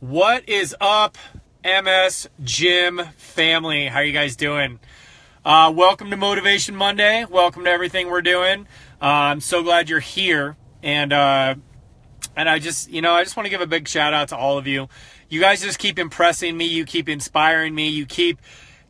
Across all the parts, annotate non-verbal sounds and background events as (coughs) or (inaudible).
What is up, MS Gym family? How are you guys doing? Uh, welcome to Motivation Monday. Welcome to everything we're doing. Uh, I'm so glad you're here, and uh, and I just you know I just want to give a big shout out to all of you. You guys just keep impressing me. You keep inspiring me. You keep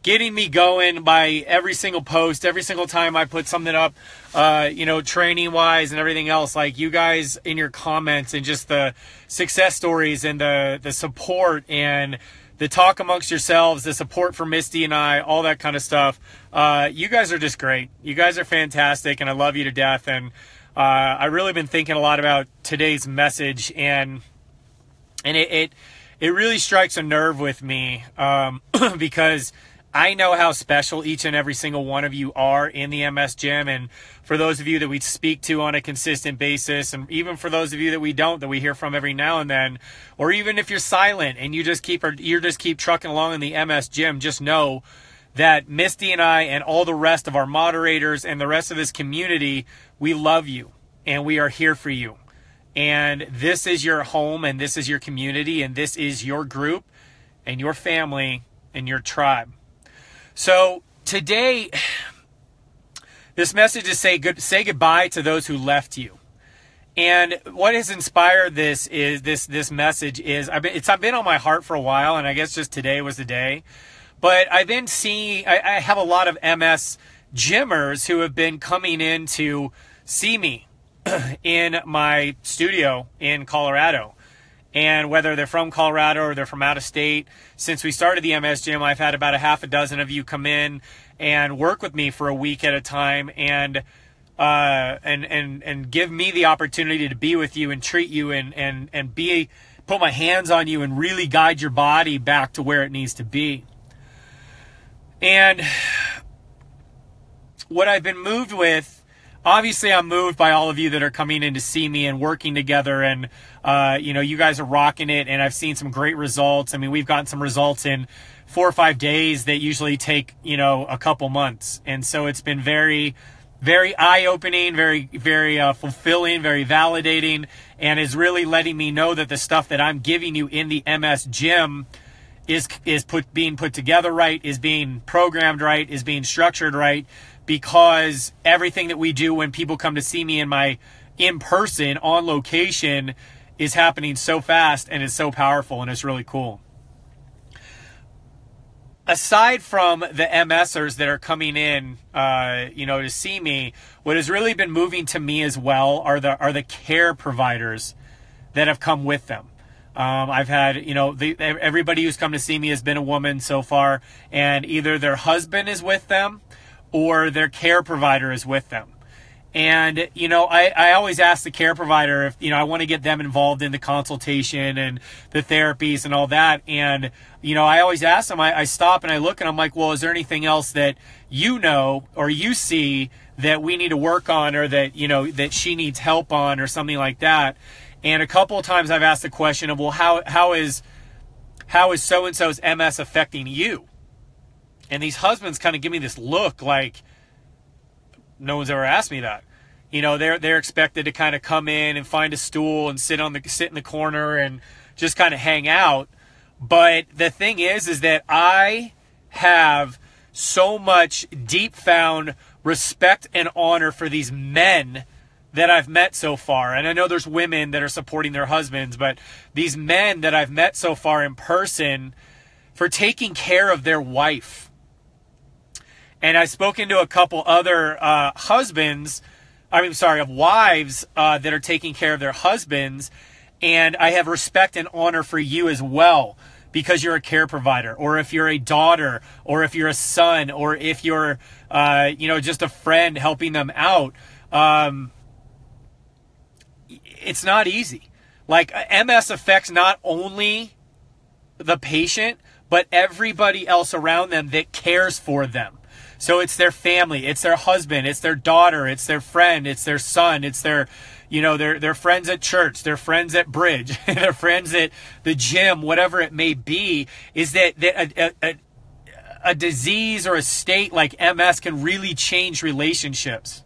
getting me going by every single post, every single time I put something up, uh, you know, training wise and everything else. Like you guys in your comments and just the success stories and the the support and the talk amongst yourselves, the support for Misty and I, all that kind of stuff. Uh, you guys are just great. You guys are fantastic, and I love you to death. And uh, I really been thinking a lot about today's message, and and it it, it really strikes a nerve with me um, (clears throat) because I know how special each and every single one of you are in the MS gym. And for those of you that we speak to on a consistent basis, and even for those of you that we don't, that we hear from every now and then, or even if you're silent and you just keep, you just keep trucking along in the MS gym, just know that Misty and I and all the rest of our moderators and the rest of this community, we love you and we are here for you. And this is your home and this is your community and this is your group and your family and your tribe. So today, (sighs) this message is say good, say goodbye to those who left you. And what has inspired this is this this message is I've been it's I've been on my heart for a while, and I guess just today was the day. But I've been seeing I, I have a lot of MS gymmers who have been coming in to see me (clears throat) in my studio in Colorado and whether they're from Colorado or they're from out of state. Since we started the MS Gym, I've had about a half a dozen of you come in and work with me for a week at a time and uh, and and and give me the opportunity to be with you and treat you and and and be put my hands on you and really guide your body back to where it needs to be. And (sighs) what I've been moved with obviously I'm moved by all of you that are coming in to see me and working together and uh, you know you guys are rocking it and I've seen some great results. I mean we've gotten some results in four or five days that usually take you know a couple months and so it's been very very eye-opening very very uh, fulfilling very validating and is really letting me know that the stuff that I'm giving you in the MS gym is is put being put together right is being programmed right is being structured right because everything that we do when people come to see me in my in person on location is happening so fast and is so powerful and it's really cool. Aside from the MSers that are coming in, uh, you know, to see me, what has really been moving to me as well are the are the care providers that have come with them. Um, I've had, you know, the, everybody who's come to see me has been a woman so far, and either their husband is with them or their care provider is with them. And, you know, I, I always ask the care provider if, you know, I want to get them involved in the consultation and the therapies and all that. And, you know, I always ask them, I, I stop and I look and I'm like, well, is there anything else that you know or you see that we need to work on or that, you know, that she needs help on or something like that? And a couple of times I've asked the question of, well, how, how is, how is so and so's MS affecting you? And these husbands kind of give me this look like no one's ever asked me that. You know, they're they're expected to kind of come in and find a stool and sit on the sit in the corner and just kind of hang out. But the thing is is that I have so much deep found respect and honor for these men that I've met so far. And I know there's women that are supporting their husbands, but these men that I've met so far in person for taking care of their wife and I've spoken to a couple other uh, husbands, I mean, sorry, of wives uh, that are taking care of their husbands. And I have respect and honor for you as well because you're a care provider, or if you're a daughter, or if you're a son, or if you're, uh, you know, just a friend helping them out. Um, it's not easy. Like MS affects not only the patient, but everybody else around them that cares for them. So it's their family, it's their husband, it's their daughter, it's their friend, it's their son, it's their, you know, their their friends at church, their friends at bridge, (laughs) their friends at the gym, whatever it may be. Is that that a, a, a disease or a state like MS can really change relationships.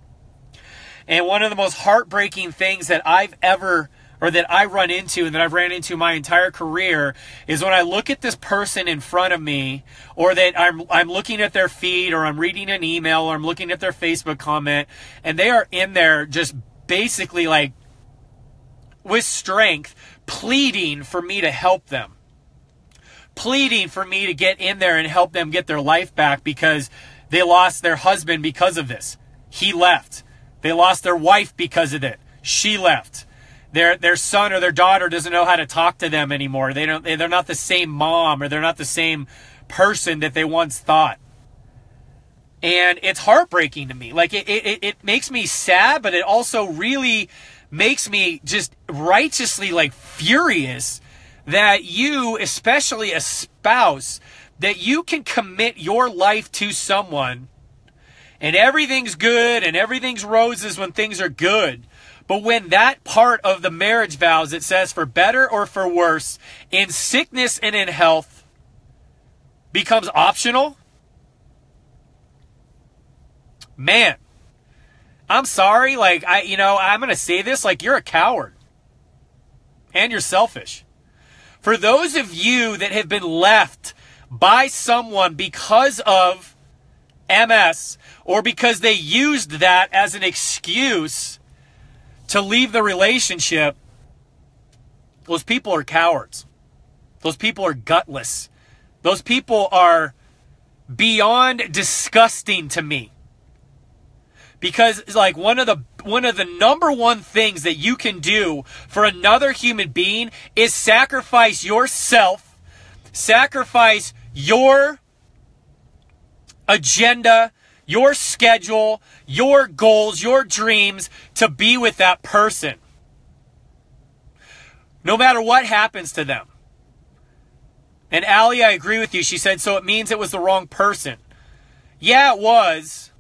And one of the most heartbreaking things that I've ever or that I run into and that I've ran into my entire career is when I look at this person in front of me or that I'm I'm looking at their feed or I'm reading an email or I'm looking at their Facebook comment and they are in there just basically like with strength pleading for me to help them. Pleading for me to get in there and help them get their life back because they lost their husband because of this. He left. They lost their wife because of it. She left their their son or their daughter doesn't know how to talk to them anymore. They don't they're not the same mom or they're not the same person that they once thought. And it's heartbreaking to me. Like it, it, it makes me sad, but it also really makes me just righteously like furious that you, especially a spouse, that you can commit your life to someone and everything's good and everything's roses when things are good. But when that part of the marriage vows it says for better or for worse, in sickness and in health, becomes optional, man, I'm sorry. Like, I, you know, I'm going to say this like you're a coward and you're selfish. For those of you that have been left by someone because of MS or because they used that as an excuse to leave the relationship, those people are cowards. Those people are gutless. Those people are beyond disgusting to me. Because like one of the one of the number one things that you can do for another human being is sacrifice yourself, sacrifice your agenda, your schedule, your goals, your dreams to be with that person. No matter what happens to them. And Allie, I agree with you. She said, so it means it was the wrong person. Yeah, it was.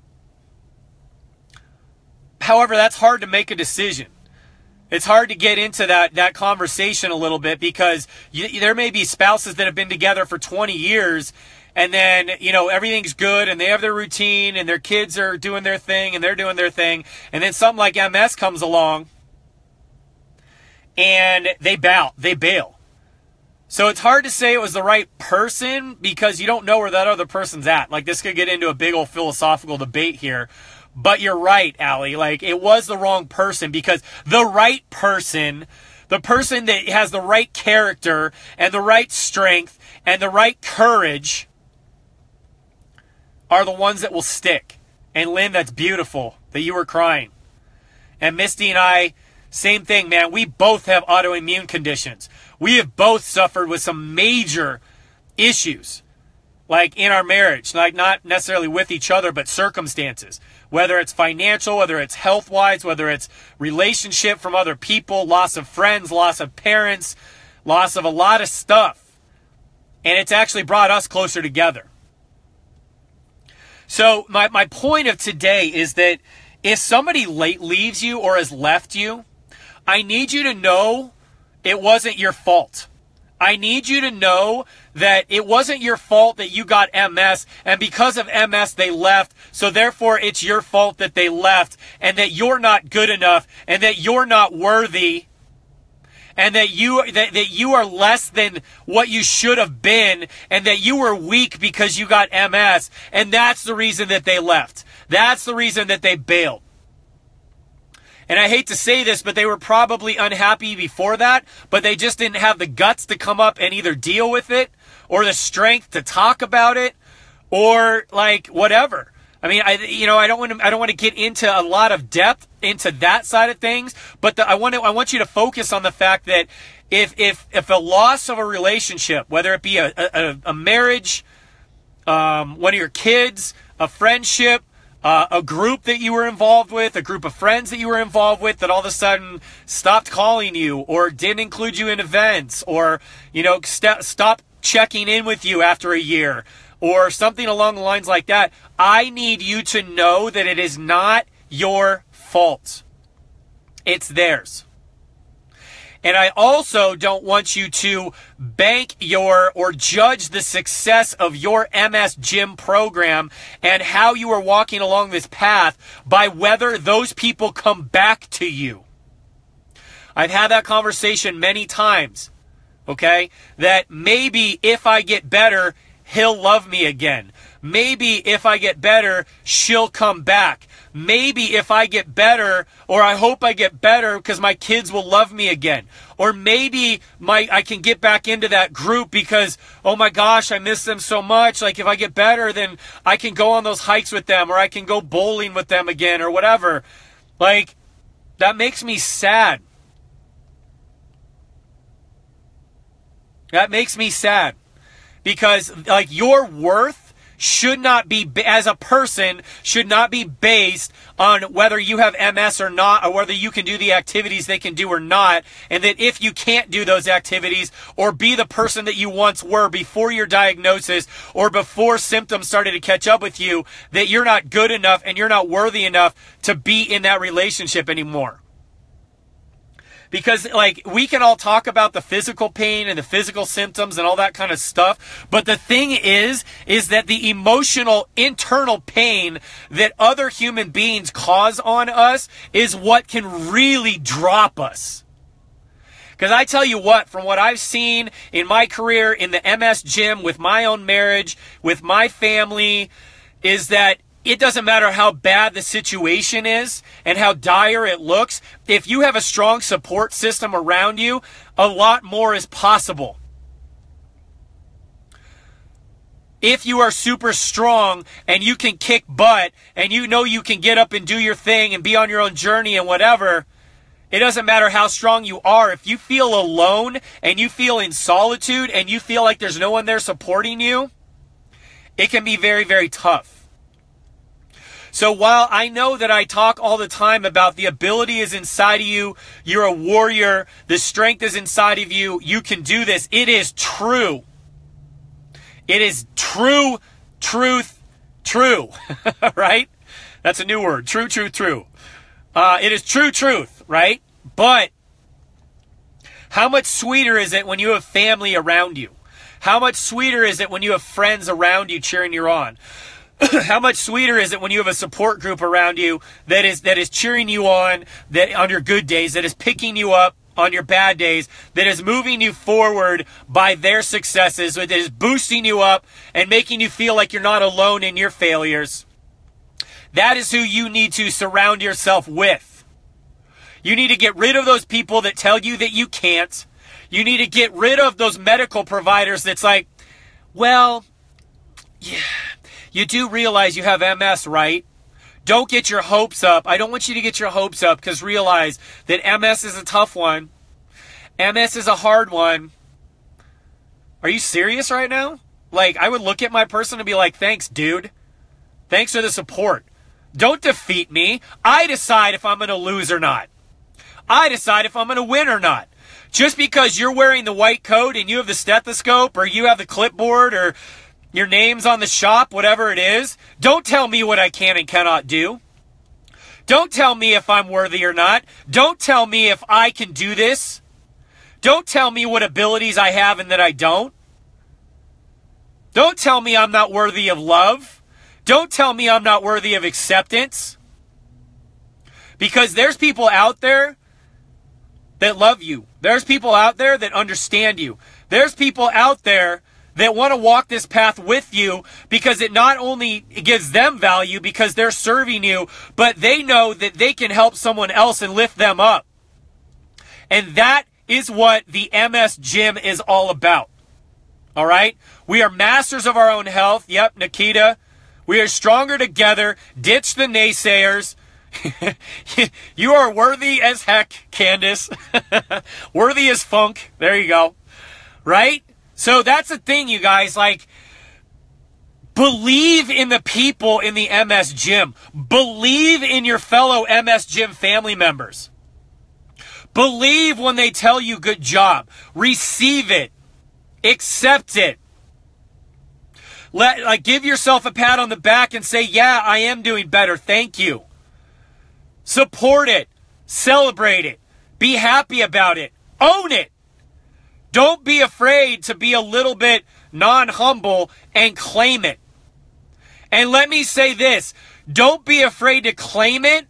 However, that's hard to make a decision. It's hard to get into that, that conversation a little bit because you, there may be spouses that have been together for 20 years and then you know everything's good and they have their routine and their kids are doing their thing and they're doing their thing. And then something like ms comes along and they bow they bail. So it's hard to say it was the right person because you don't know where that other person's at. Like this could get into a big old philosophical debate here. But you're right Allie. like it was the wrong person because the right person the person that has the right character and the right strength and the right courage are the ones that will stick. And Lynn, that's beautiful that you were crying. And Misty and I, same thing, man. We both have autoimmune conditions. We have both suffered with some major issues, like in our marriage, like not necessarily with each other, but circumstances. Whether it's financial, whether it's health wise, whether it's relationship from other people, loss of friends, loss of parents, loss of a lot of stuff. And it's actually brought us closer together. So my, my point of today is that if somebody late leaves you or has left you, I need you to know it wasn't your fault. I need you to know that it wasn't your fault that you got MS, and because of MS, they left. So therefore, it's your fault that they left, and that you're not good enough, and that you're not worthy, and that you that, that you are less than what you should have been and that you were weak because you got MS and that's the reason that they left. That's the reason that they bailed. And I hate to say this, but they were probably unhappy before that, but they just didn't have the guts to come up and either deal with it or the strength to talk about it or like whatever. I mean, I you know I don't want to I don't want to get into a lot of depth into that side of things, but the, I want to I want you to focus on the fact that if if if a loss of a relationship, whether it be a a, a marriage, um, one of your kids, a friendship, uh, a group that you were involved with, a group of friends that you were involved with that all of a sudden stopped calling you or didn't include you in events or, you know, st- stop checking in with you after a year or something along the lines like that, I need you to know that it is not your fault. It's theirs. And I also don't want you to bank your or judge the success of your MS Gym program and how you are walking along this path by whether those people come back to you. I've had that conversation many times. Okay? That maybe if I get better, he'll love me again. Maybe if I get better, she'll come back. Maybe if I get better, or I hope I get better because my kids will love me again. Or maybe my I can get back into that group because oh my gosh, I miss them so much. Like if I get better, then I can go on those hikes with them or I can go bowling with them again or whatever. Like that makes me sad. That makes me sad because like your worth should not be, as a person, should not be based on whether you have MS or not, or whether you can do the activities they can do or not. And that if you can't do those activities or be the person that you once were before your diagnosis or before symptoms started to catch up with you, that you're not good enough and you're not worthy enough to be in that relationship anymore because like we can all talk about the physical pain and the physical symptoms and all that kind of stuff but the thing is is that the emotional internal pain that other human beings cause on us is what can really drop us. Because I tell you what, from what I've seen in my career in the MS gym, with my own marriage, with my family, is that it doesn't matter how bad the situation is and how dire it looks. If you have a strong support system around you, a lot more is possible. If you are super strong and you can kick butt and you know you can get up and do your thing and be on your own journey and whatever, it doesn't matter how strong you are. If you feel alone and you feel in solitude and you feel like there's no one there supporting you, it can be very, very tough. So while I know that I talk all the time about the ability is inside of you, you're a warrior, the strength is inside of you, you can do this, it is true. It is true, truth, true, (laughs) right? That's a new word. True, true, true. Uh, it is true truth, right? But how much sweeter is it when you have family around you? How much sweeter is it when you have friends around you cheering you on? (coughs) how much sweeter is it when you have a support group around you that is that is cheering you on that on your good days that is picking you up on your bad days that is moving you forward by their successes that is boosting you up and making you feel like you're not alone in your failures? That is who you need to surround yourself with. You need to get rid of those people that tell you that you can't. You need to get rid of those medical providers that's like well yeah you do realize you have MS, right? Don't get your hopes up. I don't want you to get your hopes up because realize that MS is a tough one. MS is a hard one. Are you serious right now? Like, I would look at my person and be like, thanks, dude. Thanks for the support. Don't defeat me. I decide if I'm going to lose or not. I decide if I'm going to win or not. Just because you're wearing the white coat and you have the stethoscope or you have the clipboard or your name's on the shop, whatever it is. Don't tell me what I can and cannot do. Don't tell me if I'm worthy or not. Don't tell me if I can do this. Don't tell me what abilities I have and that I don't. Don't tell me I'm not worthy of love. Don't tell me I'm not worthy of acceptance. Because there's people out there that love you. There's people out there that understand you. There's people out there that want to walk this path with you because it not only gives them value because they're serving you, but they know that they can help someone else and lift them up. And that is what the MS gym is all about. All right? We are masters of our own health. Yep, Nikita. We are stronger together. Ditch the naysayers. (laughs) you are worthy as heck, Candace. (laughs) worthy as funk. There you go. Right? So that's the thing, you guys. Like, believe in the people in the MS gym. Believe in your fellow MS gym family members. Believe when they tell you good job. Receive it. Accept it. Let like give yourself a pat on the back and say, "Yeah, I am doing better. Thank you." Support it. Celebrate it. Be happy about it. Own it. Don't be afraid to be a little bit non humble and claim it. And let me say this don't be afraid to claim it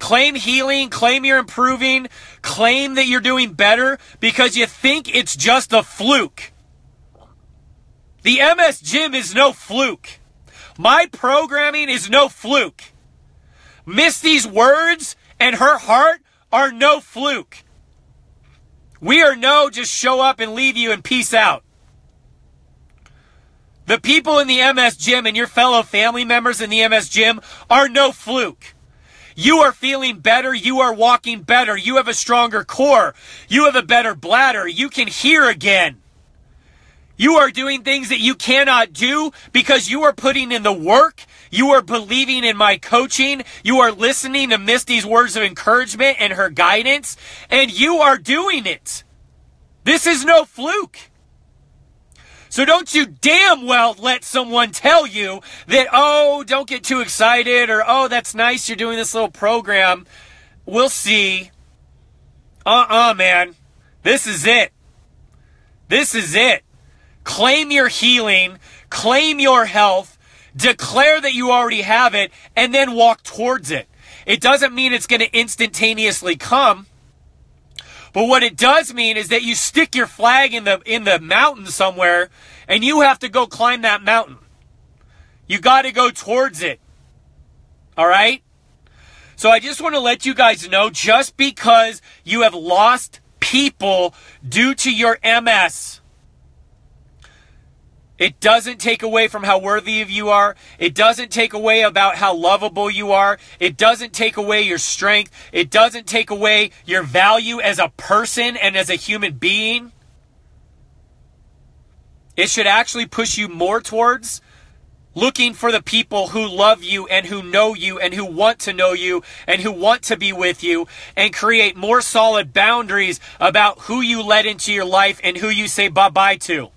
Claim healing, claim you're improving, claim that you're doing better because you think it's just a fluke. The MS Gym is no fluke. My programming is no fluke. Misty's words and her heart are no fluke. We are no just show up and leave you and peace out. The people in the MS gym and your fellow family members in the MS gym are no fluke. You are feeling better. You are walking better. You have a stronger core. You have a better bladder. You can hear again. You are doing things that you cannot do because you are putting in the work. You are believing in my coaching. You are listening to Misty's words of encouragement and her guidance, and you are doing it. This is no fluke. So don't you damn well let someone tell you that, oh, don't get too excited or, oh, that's nice, you're doing this little program. We'll see. Uh uh-uh, uh man. This is it. This is it. Claim your healing, claim your health, declare that you already have it, and then walk towards it. It doesn't mean it's going to instantaneously come. But what it does mean is that you stick your flag in the in the mountain somewhere and you have to go climb that mountain. You got to go towards it. All right? So I just want to let you guys know just because you have lost people due to your MS it doesn't take away from how worthy of you are. It doesn't take away about how lovable you are. It doesn't take away your strength. It doesn't take away your value as a person and as a human being. It should actually push you more towards looking for the people who love you and who know you and who want to know you and who want to be with you and create more solid boundaries about who you let into your life and who you say bye bye to.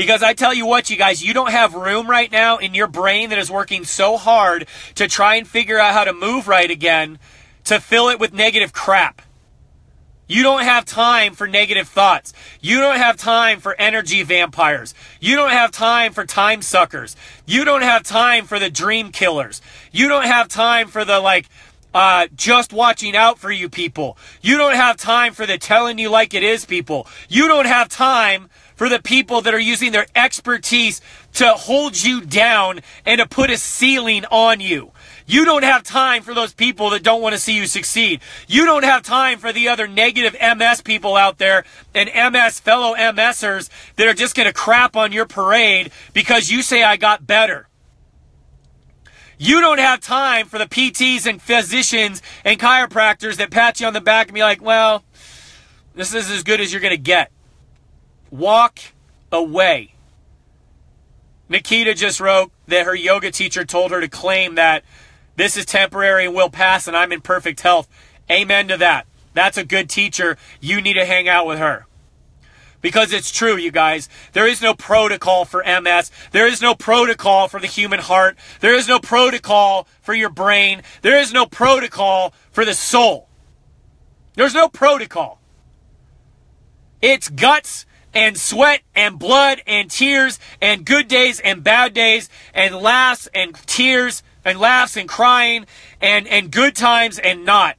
Because I tell you what, you guys, you don't have room right now in your brain that is working so hard to try and figure out how to move right again to fill it with negative crap. You don't have time for negative thoughts. You don't have time for energy vampires. You don't have time for time suckers. You don't have time for the dream killers. You don't have time for the like, uh, just watching out for you people. You don't have time for the telling you like it is people. You don't have time for the people that are using their expertise to hold you down and to put a ceiling on you. You don't have time for those people that don't want to see you succeed. You don't have time for the other negative MS people out there and MS fellow MSers that are just going to crap on your parade because you say I got better. You don't have time for the PTs and physicians and chiropractors that pat you on the back and be like, well, this is as good as you're going to get. Walk away. Nikita just wrote that her yoga teacher told her to claim that this is temporary and will pass and I'm in perfect health. Amen to that. That's a good teacher. You need to hang out with her. Because it's true, you guys. There is no protocol for MS. There is no protocol for the human heart. There is no protocol for your brain. There is no protocol for the soul. There's no protocol. It's guts and sweat and blood and tears and good days and bad days and laughs and tears and laughs and crying and, and good times and not.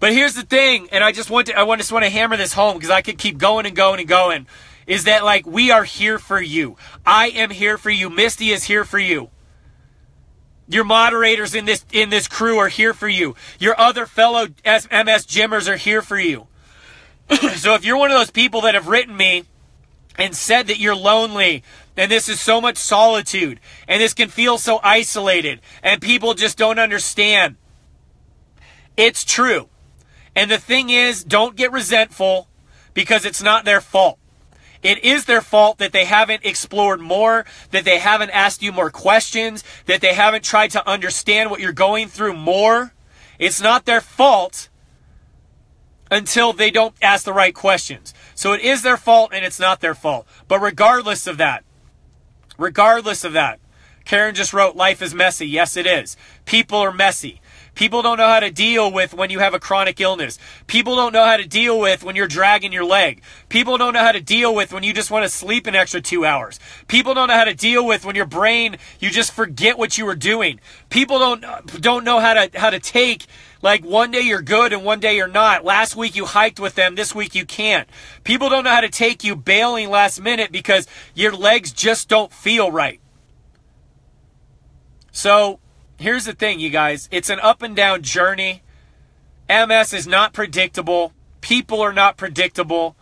But here's the thing, and I just want to I want just want to hammer this home because I could keep going and going and going. Is that like we are here for you? I am here for you. Misty is here for you. Your moderators in this in this crew are here for you. Your other fellow MS Gymmers are here for you. (coughs) so if you're one of those people that have written me and said that you're lonely and this is so much solitude and this can feel so isolated and people just don't understand, it's true. And the thing is, don't get resentful because it's not their fault. It is their fault that they haven't explored more, that they haven't asked you more questions, that they haven't tried to understand what you're going through more. It's not their fault until they don't ask the right questions. So it is their fault and it's not their fault. But regardless of that, regardless of that, Karen just wrote, Life is messy. Yes, it is. People are messy. People don't know how to deal with when you have a chronic illness. People don't know how to deal with when you're dragging your leg. People don't know how to deal with when you just want to sleep an extra two hours. People don't know how to deal with when your brain, you just forget what you were doing. People don't, don't know how to, how to take like one day you're good and one day you're not. Last week you hiked with them, this week you can't. People don't know how to take you bailing last minute because your legs just don't feel right. So here's the thing, you guys. It's an up and down journey. MS is not predictable. People are not predictable.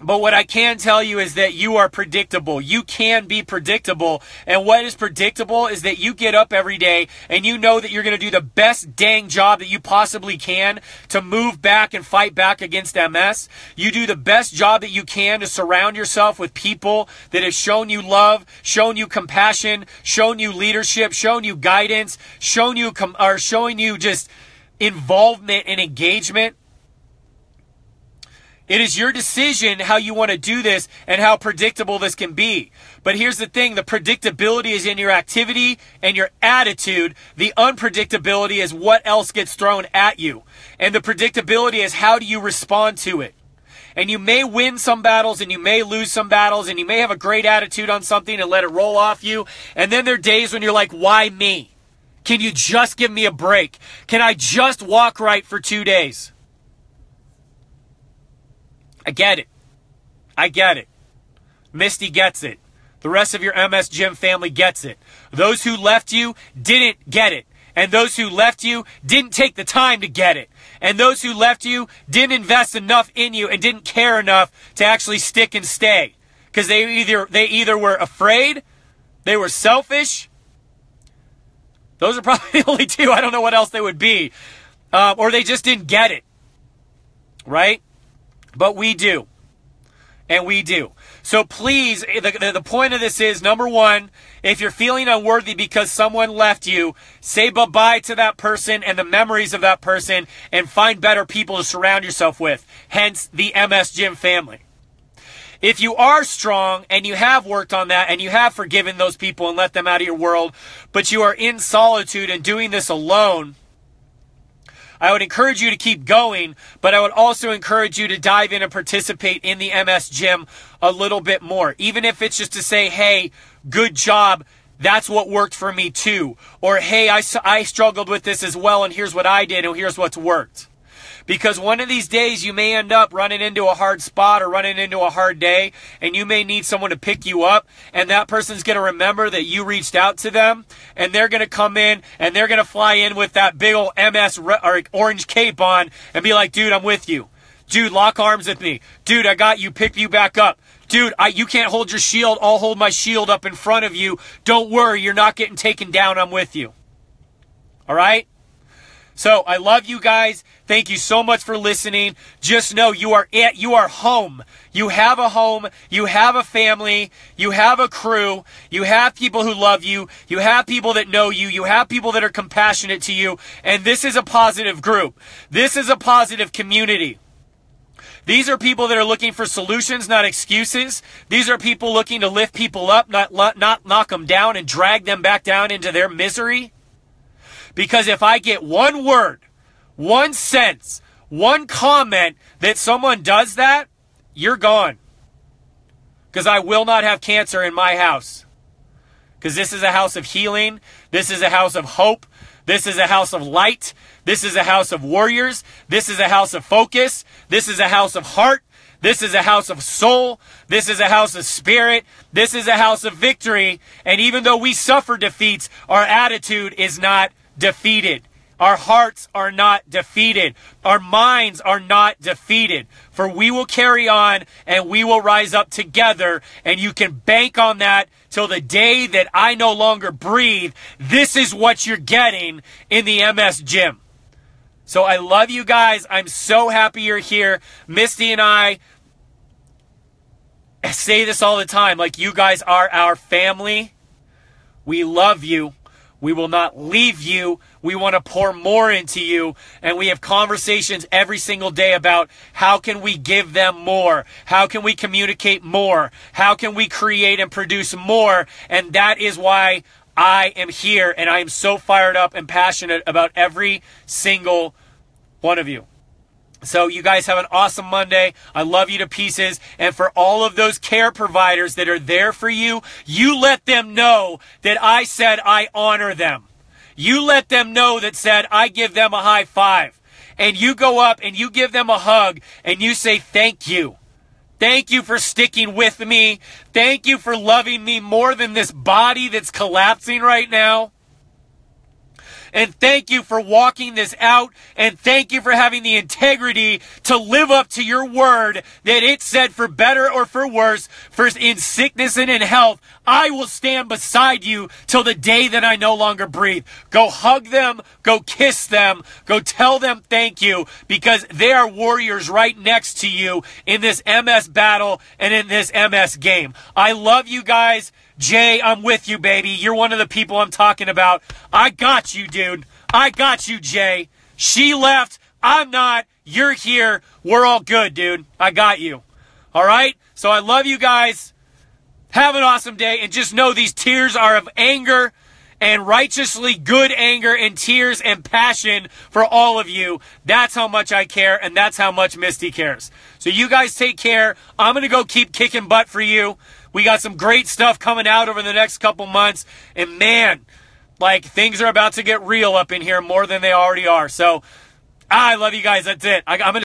But what I can tell you is that you are predictable. You can be predictable. And what is predictable is that you get up every day and you know that you're going to do the best dang job that you possibly can to move back and fight back against MS. You do the best job that you can to surround yourself with people that have shown you love, shown you compassion, shown you leadership, shown you guidance, shown you com- or showing you just involvement and engagement. It is your decision how you want to do this and how predictable this can be. But here's the thing the predictability is in your activity and your attitude. The unpredictability is what else gets thrown at you. And the predictability is how do you respond to it. And you may win some battles and you may lose some battles and you may have a great attitude on something and let it roll off you. And then there are days when you're like, why me? Can you just give me a break? Can I just walk right for two days? I get it. I get it. Misty gets it. The rest of your MS Gym family gets it. Those who left you didn't get it. And those who left you didn't take the time to get it. And those who left you didn't invest enough in you and didn't care enough to actually stick and stay. Because they either they either were afraid, they were selfish. Those are (laughs) probably the only two. I don't know what else they would be. Uh, or they just didn't get it. Right? But we do. And we do. So please, eh, the, the point of this is number one, if you're feeling unworthy because someone left you, say bye bye to that person and the memories of that person and find better people to surround yourself with. Hence the MS Gym family. If you are strong and you have worked on that and you have forgiven those people and let them out of your world, but you are in solitude and doing this alone, I would encourage you to keep going, but I would also encourage you to dive in and participate in the MS gym a little bit more. Even if it's just to say, hey, good job. That's what worked for me too. Or, hey, I, I struggled with this as well, and here's what I did, and here's what's worked. Because one of these days you may end up running into a hard spot or running into a hard day, and you may need someone to pick you up, and that person's going to remember that you reached out to them, and they're going to come in and they're going to fly in with that big old MS or orange cape on and be like, dude, I'm with you. Dude, lock arms with me. Dude, I got you. Pick you back up. Dude, I, you can't hold your shield. I'll hold my shield up in front of you. Don't worry. You're not getting taken down. I'm with you. All right? So I love you guys. Thank you so much for listening. Just know you are at, you are home. You have a home. You have a family. You have a crew. You have people who love you. You have people that know you. You have people that are compassionate to you. And this is a positive group. This is a positive community. These are people that are looking for solutions, not excuses. These are people looking to lift people up, not, not knock them down and drag them back down into their misery. Because if I get one word, one sense, one comment that someone does that, you're gone. Because I will not have cancer in my house. Because this is a house of healing. This is a house of hope. This is a house of light. This is a house of warriors. This is a house of focus. This is a house of heart. This is a house of soul. This is a house of spirit. This is a house of victory. And even though we suffer defeats, our attitude is not defeated. Our hearts are not defeated. Our minds are not defeated. For we will carry on and we will rise up together. And you can bank on that till the day that I no longer breathe. This is what you're getting in the MS gym. So I love you guys. I'm so happy you're here. Misty and I say this all the time. Like, you guys are our family. We love you. We will not leave you. We want to pour more into you. And we have conversations every single day about how can we give them more? How can we communicate more? How can we create and produce more? And that is why I am here and I am so fired up and passionate about every single one of you. So you guys have an awesome Monday. I love you to pieces. And for all of those care providers that are there for you, you let them know that I said I honor them. You let them know that said I give them a high five. And you go up and you give them a hug and you say thank you. Thank you for sticking with me. Thank you for loving me more than this body that's collapsing right now. And thank you for walking this out. And thank you for having the integrity to live up to your word that it said for better or for worse, for in sickness and in health, I will stand beside you till the day that I no longer breathe. Go hug them. Go kiss them. Go tell them thank you because they are warriors right next to you in this MS battle and in this MS game. I love you guys. Jay, I'm with you, baby. You're one of the people I'm talking about. I got you, dude. I got you, Jay. She left. I'm not. You're here. We're all good, dude. I got you. All right? So I love you guys. Have an awesome day. And just know these tears are of anger and righteously good anger and tears and passion for all of you. That's how much I care, and that's how much Misty cares. So you guys take care. I'm going to go keep kicking butt for you. We got some great stuff coming out over the next couple months. And man, like things are about to get real up in here more than they already are. So I love you guys. That's it. I, am going to